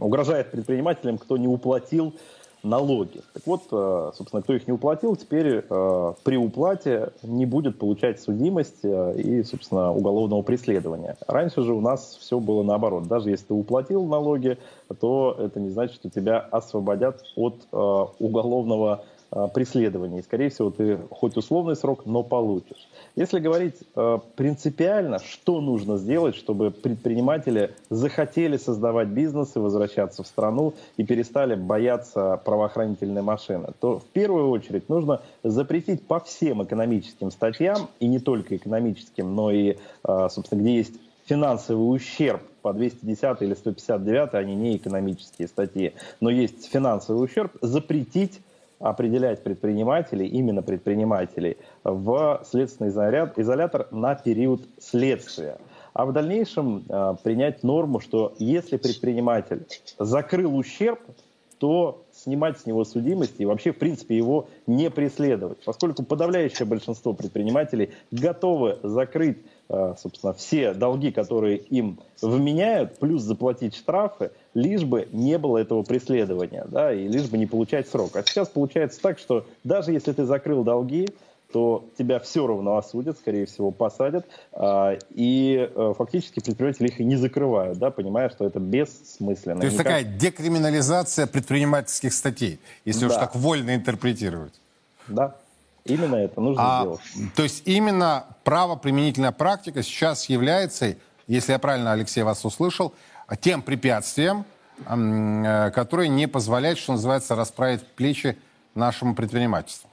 угрожает предпринимателям, кто не уплатил налоги. Так вот, э, собственно, кто их не уплатил, теперь э, при уплате не будет получать судимость э, и, собственно, уголовного преследования. Раньше же у нас все было наоборот. Даже если ты уплатил налоги, то это не значит, что тебя освободят от уголовного преследования. И, скорее всего, ты хоть условный срок, но получишь. Если говорить э, принципиально, что нужно сделать, чтобы предприниматели захотели создавать бизнес и возвращаться в страну и перестали бояться правоохранительной машины, то в первую очередь нужно запретить по всем экономическим статьям, и не только экономическим, но и, э, собственно, где есть финансовый ущерб по 210 или 159, они не экономические статьи, но есть финансовый ущерб, запретить определять предпринимателей, именно предпринимателей, в следственный изолятор на период следствия. А в дальнейшем э, принять норму, что если предприниматель закрыл ущерб, то снимать с него судимость и вообще, в принципе, его не преследовать. Поскольку подавляющее большинство предпринимателей готовы закрыть собственно, все долги, которые им вменяют, плюс заплатить штрафы, лишь бы не было этого преследования, да, и лишь бы не получать срок. А сейчас получается так, что даже если ты закрыл долги, то тебя все равно осудят, скорее всего, посадят, а, и а, фактически предприниматели их и не закрывают, да, понимая, что это бессмысленно. То есть Никак... такая декриминализация предпринимательских статей, если да. уж так вольно интерпретировать. Да. Именно это нужно а, сделать. То есть именно правоприменительная практика сейчас является, если я правильно, Алексей, вас услышал, тем препятствием, э, которое не позволяет, что называется, расправить плечи нашему предпринимательству.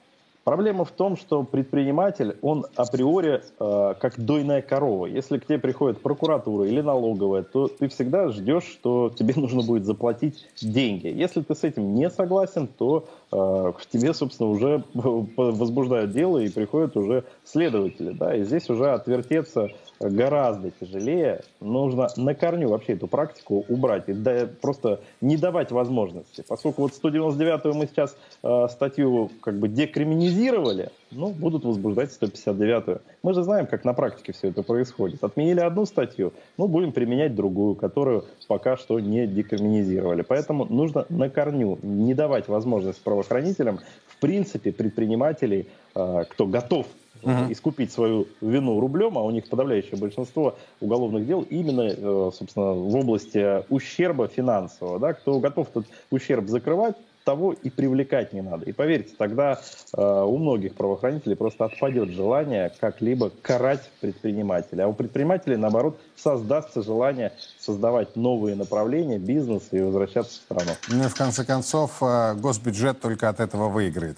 Проблема в том, что предприниматель, он априори э, как дойная корова. Если к тебе приходит прокуратура или налоговая, то ты всегда ждешь, что тебе *laughs* нужно будет заплатить деньги. Если ты с этим не согласен, то э, к тебе, собственно, уже *laughs* возбуждают дело и приходят уже следователи. Да? И здесь уже отвертеться гораздо тяжелее. Нужно на корню вообще эту практику убрать и да, просто не давать возможности. Поскольку вот 199-ю мы сейчас э, статью как бы декриминизировали, ну, будут возбуждать 159-ю. Мы же знаем, как на практике все это происходит. Отменили одну статью, ну, будем применять другую, которую пока что не декриминизировали. Поэтому нужно на корню не давать возможность правоохранителям, в принципе, предпринимателей, э, кто готов угу. искупить свою вину рублем, а у них подавляющее большинство уголовных дел именно, э, собственно, в области ущерба финансового. Да? Кто готов этот ущерб закрывать, того и привлекать не надо. И поверьте, тогда э, у многих правоохранителей просто отпадет желание как-либо карать предпринимателя. А у предпринимателей, наоборот, создастся желание создавать новые направления, бизнес и возвращаться в страну. Ну и в конце концов, э, госбюджет только от этого выиграет.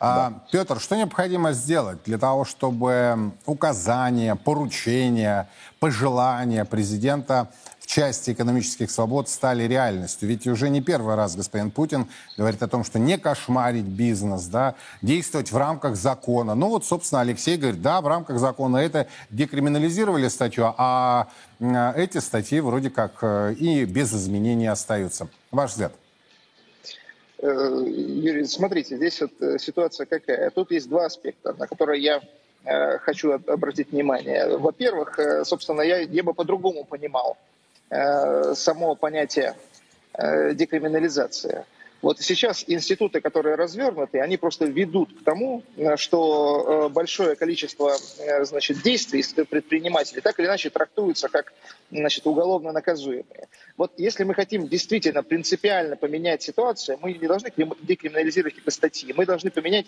А, да. Петр, что необходимо сделать для того, чтобы указания, поручения, пожелания президента части экономических свобод стали реальностью. Ведь уже не первый раз господин Путин говорит о том, что не кошмарить бизнес, да, действовать в рамках закона. Ну вот, собственно, Алексей говорит, да, в рамках закона это декриминализировали статью, а эти статьи вроде как э, и без изменений остаются. Ваш взгляд? Э, Юрий, смотрите, здесь вот э, ситуация какая. Тут есть два аспекта, на которые я хочу обратить внимание. Во-первых, собственно, я, я бы по-другому понимал Э, само понятие э, декриминализация. Вот сейчас институты, которые развернуты, они просто ведут к тому, э, что большое количество значит, действий предпринимателей так или иначе трактуются как значит, уголовно наказуемые. Вот если мы хотим действительно принципиально поменять ситуацию, мы не должны декриминализировать какие-то статьи, мы должны поменять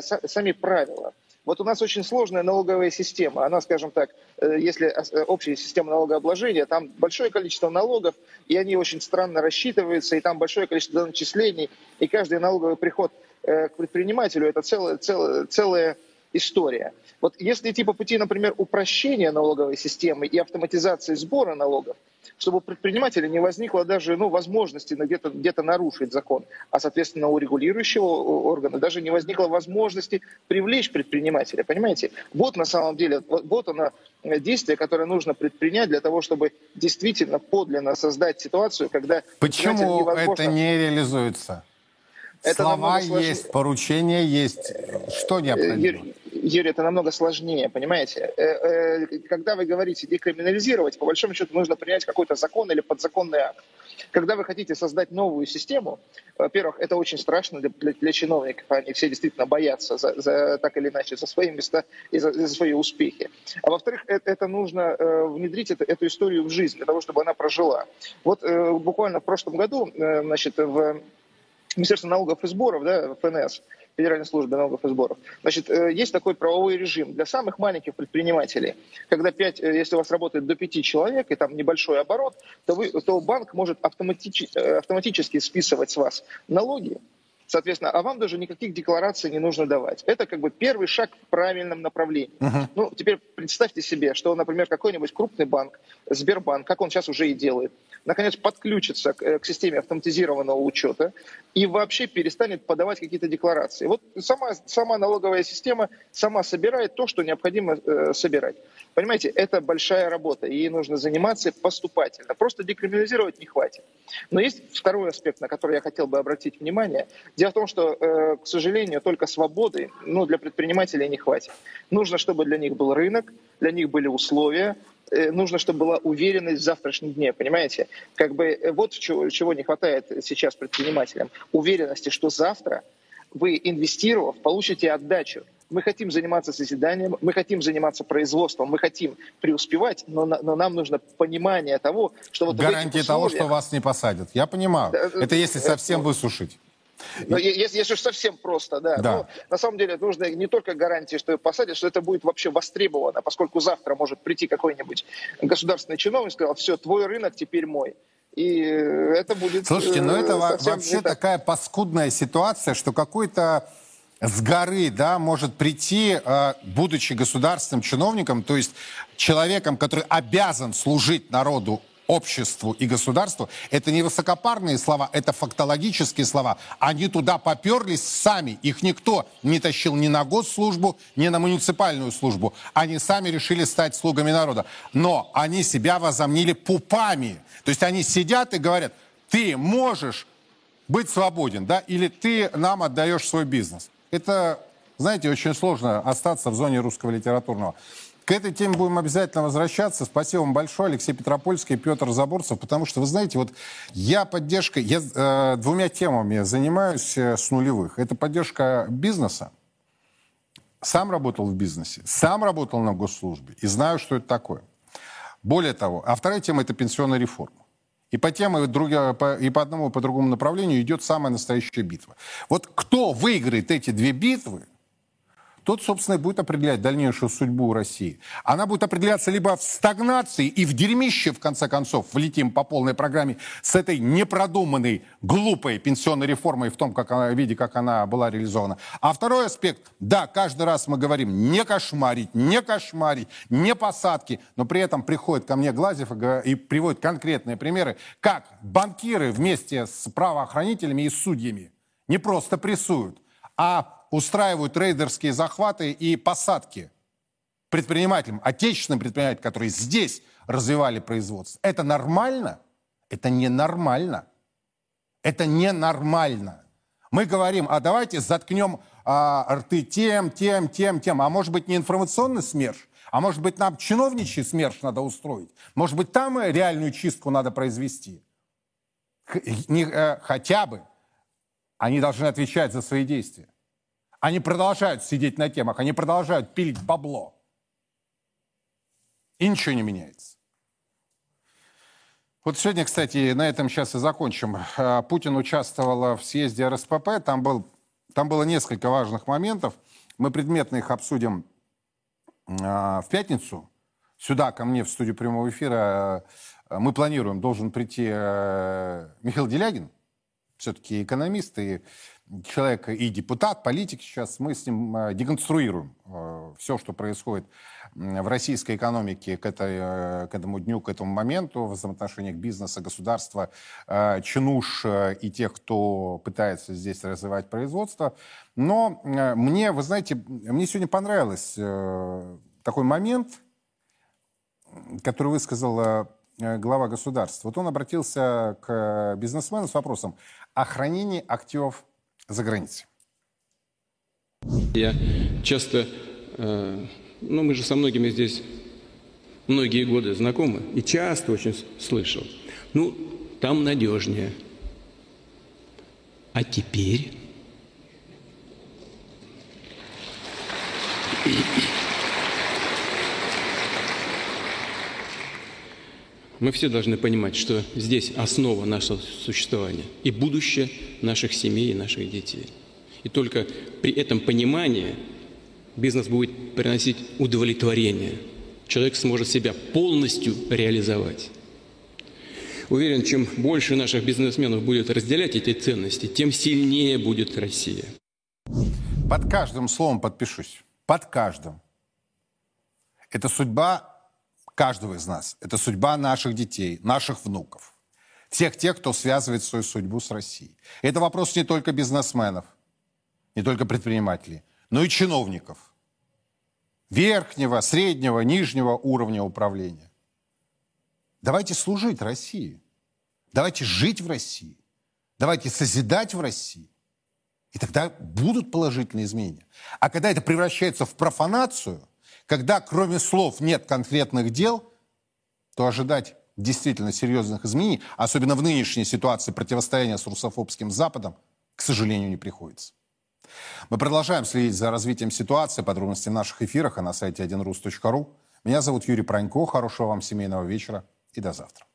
сами правила. Вот у нас очень сложная налоговая система. Она, скажем так, э, если э, общая система налогообложения, там большое количество налогов, и они очень странно рассчитываются, и там большое количество начислений, и каждый налоговый приход э, к предпринимателю – это целая, целая, целая история. Вот если идти по пути, например, упрощения налоговой системы и автоматизации сбора налогов, чтобы у предпринимателя не возникло даже ну, возможности где-то где нарушить закон, а, соответственно, у регулирующего органа даже не возникло возможности привлечь предпринимателя. Понимаете? Вот на самом деле, вот, вот оно действие, которое нужно предпринять для того, чтобы действительно подлинно создать ситуацию, когда... Почему невозможно... это не реализуется? Это Слова есть, поручения есть. Что необходимо? Юрий, Юрий, это намного сложнее, понимаете? Э, э, когда вы говорите декриминализировать, по большому счету нужно принять какой-то закон или подзаконный акт. Когда вы хотите создать новую систему, во-первых, это очень страшно для, для, для чиновников, они все действительно боятся за, за, так или иначе за свои места и за, за свои успехи. А во-вторых, это, это нужно э, внедрить это, эту историю в жизнь для того, чтобы она прожила. Вот э, буквально в прошлом году, э, значит, в Министерство налогов и сборов, да, ФНС, Федеральной службы налогов и сборов. Значит, э, есть такой правовой режим для самых маленьких предпринимателей. Когда 5, э, если у вас работает до 5 человек и там небольшой оборот, то, вы, то банк может автоматически, э, автоматически списывать с вас налоги, Соответственно, а вам даже никаких деклараций не нужно давать. Это как бы первый шаг в правильном направлении. Uh-huh. Ну, теперь представьте себе, что, например, какой-нибудь крупный банк, Сбербанк, как он сейчас уже и делает, наконец подключится к, к системе автоматизированного учета и вообще перестанет подавать какие-то декларации. Вот сама, сама налоговая система сама собирает то, что необходимо э, собирать. Понимаете, это большая работа, ей нужно заниматься поступательно. Просто декриминализировать не хватит. Но есть второй аспект, на который я хотел бы обратить внимание. Дело в том, что, э, к сожалению, только свободы ну, для предпринимателей не хватит. Нужно, чтобы для них был рынок, для них были условия, э, нужно, чтобы была уверенность в завтрашнем дне, понимаете? Как бы э, вот чего, чего не хватает сейчас предпринимателям. Уверенности, что завтра вы, инвестировав, получите отдачу. Мы хотим заниматься созиданием, мы хотим заниматься производством, мы хотим преуспевать, но, но нам нужно понимание того, что вот Гарантии условиях... того, что вас не посадят. Я понимаю. Это если совсем высушить. Но если, если уж совсем просто, да. да. Но на самом деле нужно не только гарантии, что ее посадят, что это будет вообще востребовано, поскольку завтра может прийти какой-нибудь государственный чиновник и сказал, все, твой рынок теперь мой. И это будет... Слушайте, ну это вообще такая паскудная ситуация, что какой-то с горы, да, может прийти, э, будучи государственным чиновником, то есть человеком, который обязан служить народу обществу и государству, это не высокопарные слова, это фактологические слова. Они туда поперлись сами. Их никто не тащил ни на госслужбу, ни на муниципальную службу. Они сами решили стать слугами народа. Но они себя возомнили пупами. То есть они сидят и говорят, ты можешь быть свободен, да, или ты нам отдаешь свой бизнес. Это, знаете, очень сложно остаться в зоне русского литературного. К этой теме будем обязательно возвращаться. Спасибо вам большое, Алексей Петропольский и Петр Заборцев, потому что, вы знаете, вот я поддержкой, я э, двумя темами занимаюсь э, с нулевых. Это поддержка бизнеса. Сам работал в бизнесе, сам работал на госслужбе и знаю, что это такое. Более того, а вторая тема – это пенсионная реформа. И по тем, и, друг, и по одному, и по другому направлению идет самая настоящая битва. Вот кто выиграет эти две битвы, тот, собственно, и будет определять дальнейшую судьбу России. Она будет определяться либо в стагнации и в дерьмище, в конце концов, влетим по полной программе с этой непродуманной, глупой пенсионной реформой в том как она, виде, как она была реализована. А второй аспект, да, каждый раз мы говорим, не кошмарить, не кошмарить, не посадки, но при этом приходит ко мне Глазев и, и приводит конкретные примеры, как банкиры вместе с правоохранителями и судьями не просто прессуют, а устраивают рейдерские захваты и посадки предпринимателям, отечественным предпринимателям, которые здесь развивали производство. Это нормально? Это ненормально. Это ненормально. Мы говорим, а давайте заткнем а, рты тем, тем, тем, тем. А может быть не информационный СМЕРШ? А может быть нам чиновничий СМЕРШ надо устроить? Может быть там реальную чистку надо произвести? Х, не, э, хотя бы. Они должны отвечать за свои действия. Они продолжают сидеть на темах, они продолжают пилить бабло. И ничего не меняется. Вот сегодня, кстати, на этом сейчас и закончим. А, Путин участвовал в съезде РСПП, там, был, там было несколько важных моментов. Мы предметно их обсудим а, в пятницу. Сюда, ко мне, в студию прямого эфира, а, мы планируем, должен прийти Михаил Делягин, все-таки экономист и человек и депутат, политик сейчас, мы с ним э, деконструируем э, все, что происходит в российской экономике к, этой, э, к этому дню, к этому моменту, в взаимоотношениях бизнеса, государства, чинуш и тех, кто пытается здесь развивать производство. Но мне, вы знаете, мне сегодня понравилось такой момент, который высказал глава государства. Вот он обратился к бизнесмену с вопросом о хранении активов за границей. Я часто, э, ну мы же со многими здесь многие годы знакомы, и часто очень слышал, ну там надежнее. А теперь... Мы все должны понимать, что здесь основа нашего существования и будущее наших семей и наших детей. И только при этом понимании бизнес будет приносить удовлетворение. Человек сможет себя полностью реализовать. Уверен, чем больше наших бизнесменов будет разделять эти ценности, тем сильнее будет Россия. Под каждым словом подпишусь. Под каждым. Это судьба каждого из нас. Это судьба наших детей, наших внуков. Всех тех, кто связывает свою судьбу с Россией. Это вопрос не только бизнесменов, не только предпринимателей, но и чиновников. Верхнего, среднего, нижнего уровня управления. Давайте служить России. Давайте жить в России. Давайте созидать в России. И тогда будут положительные изменения. А когда это превращается в профанацию, когда кроме слов нет конкретных дел, то ожидать действительно серьезных изменений, особенно в нынешней ситуации противостояния с русофобским Западом, к сожалению, не приходится. Мы продолжаем следить за развитием ситуации, подробности в наших эфирах, а на сайте 1rus.ru. Меня зовут Юрий Пронько. Хорошего вам семейного вечера и до завтра.